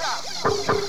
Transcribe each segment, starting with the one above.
Chop,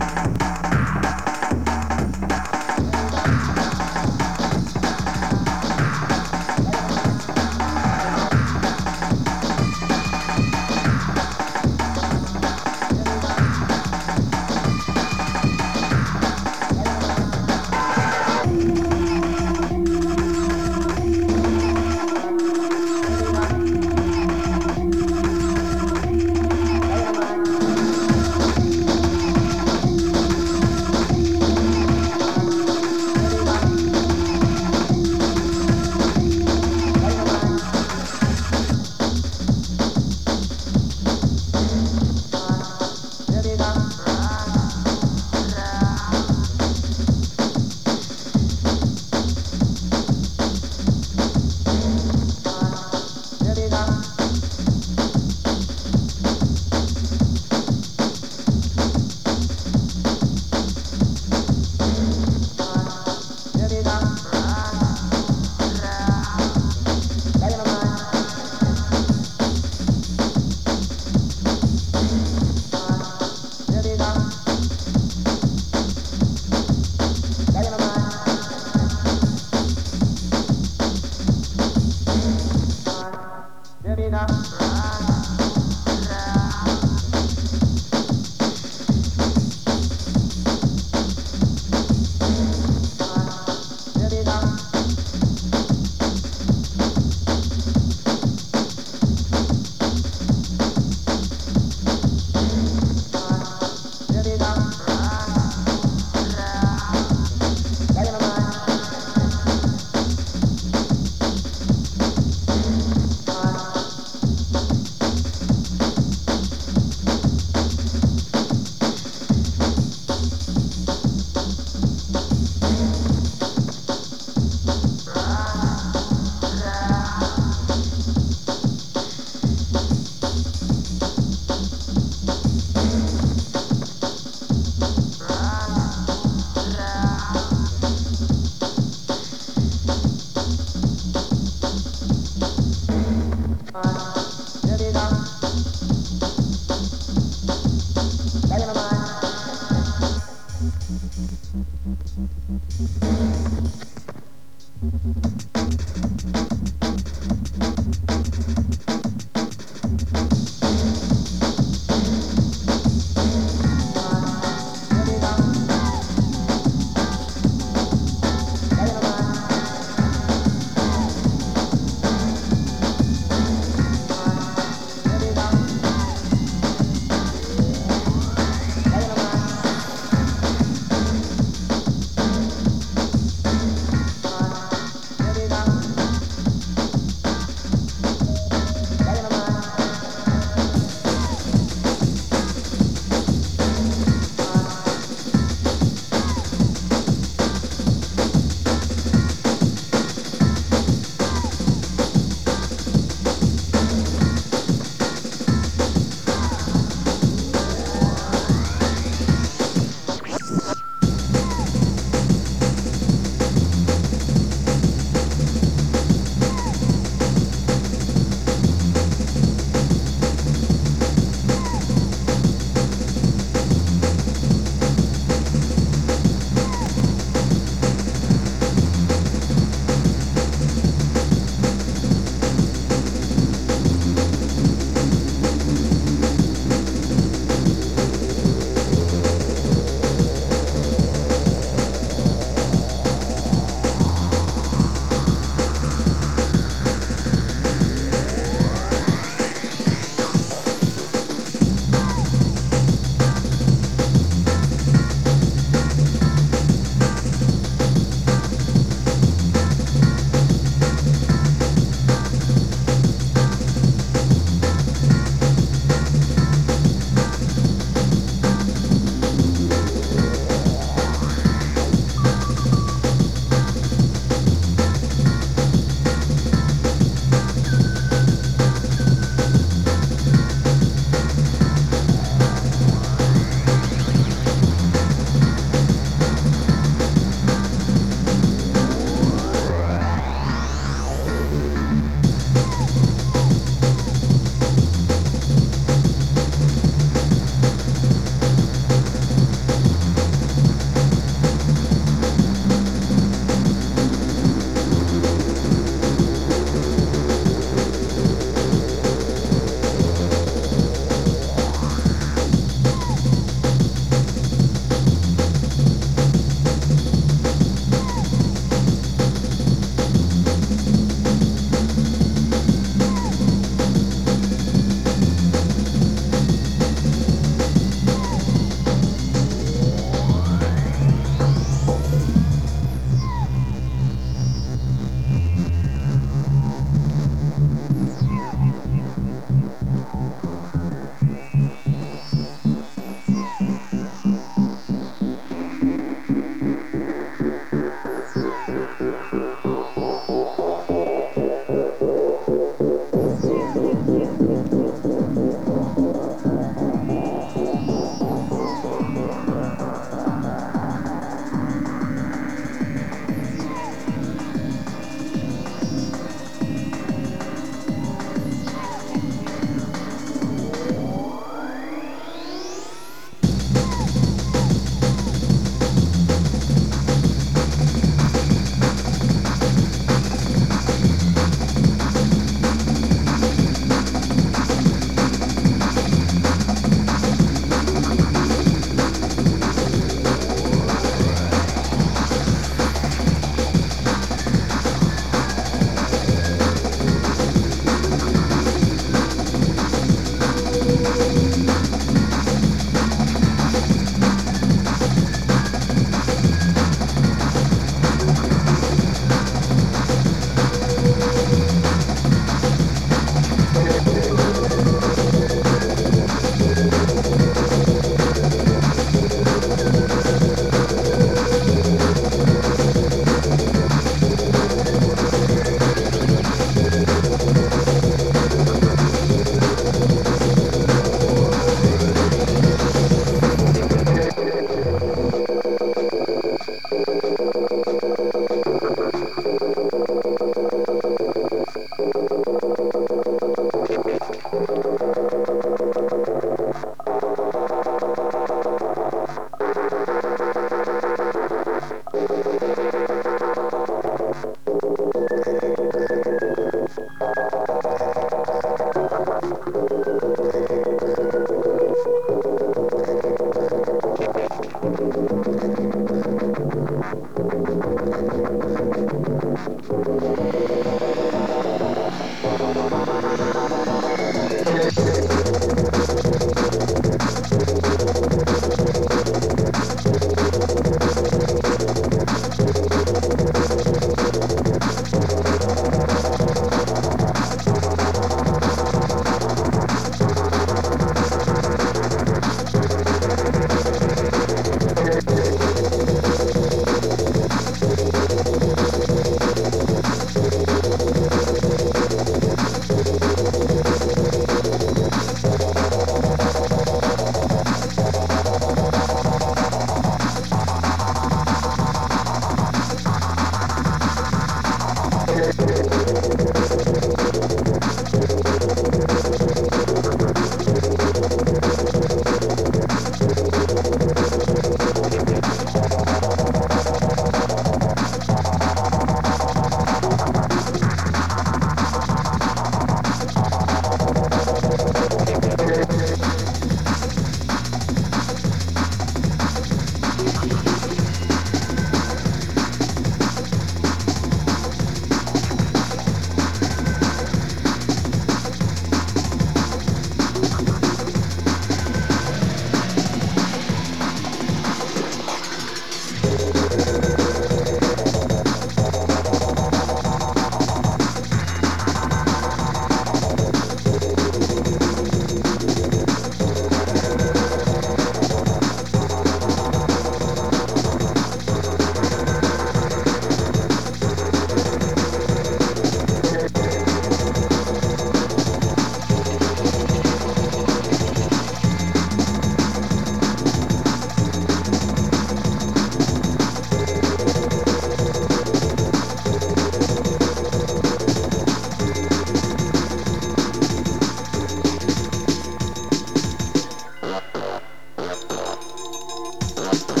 Stop.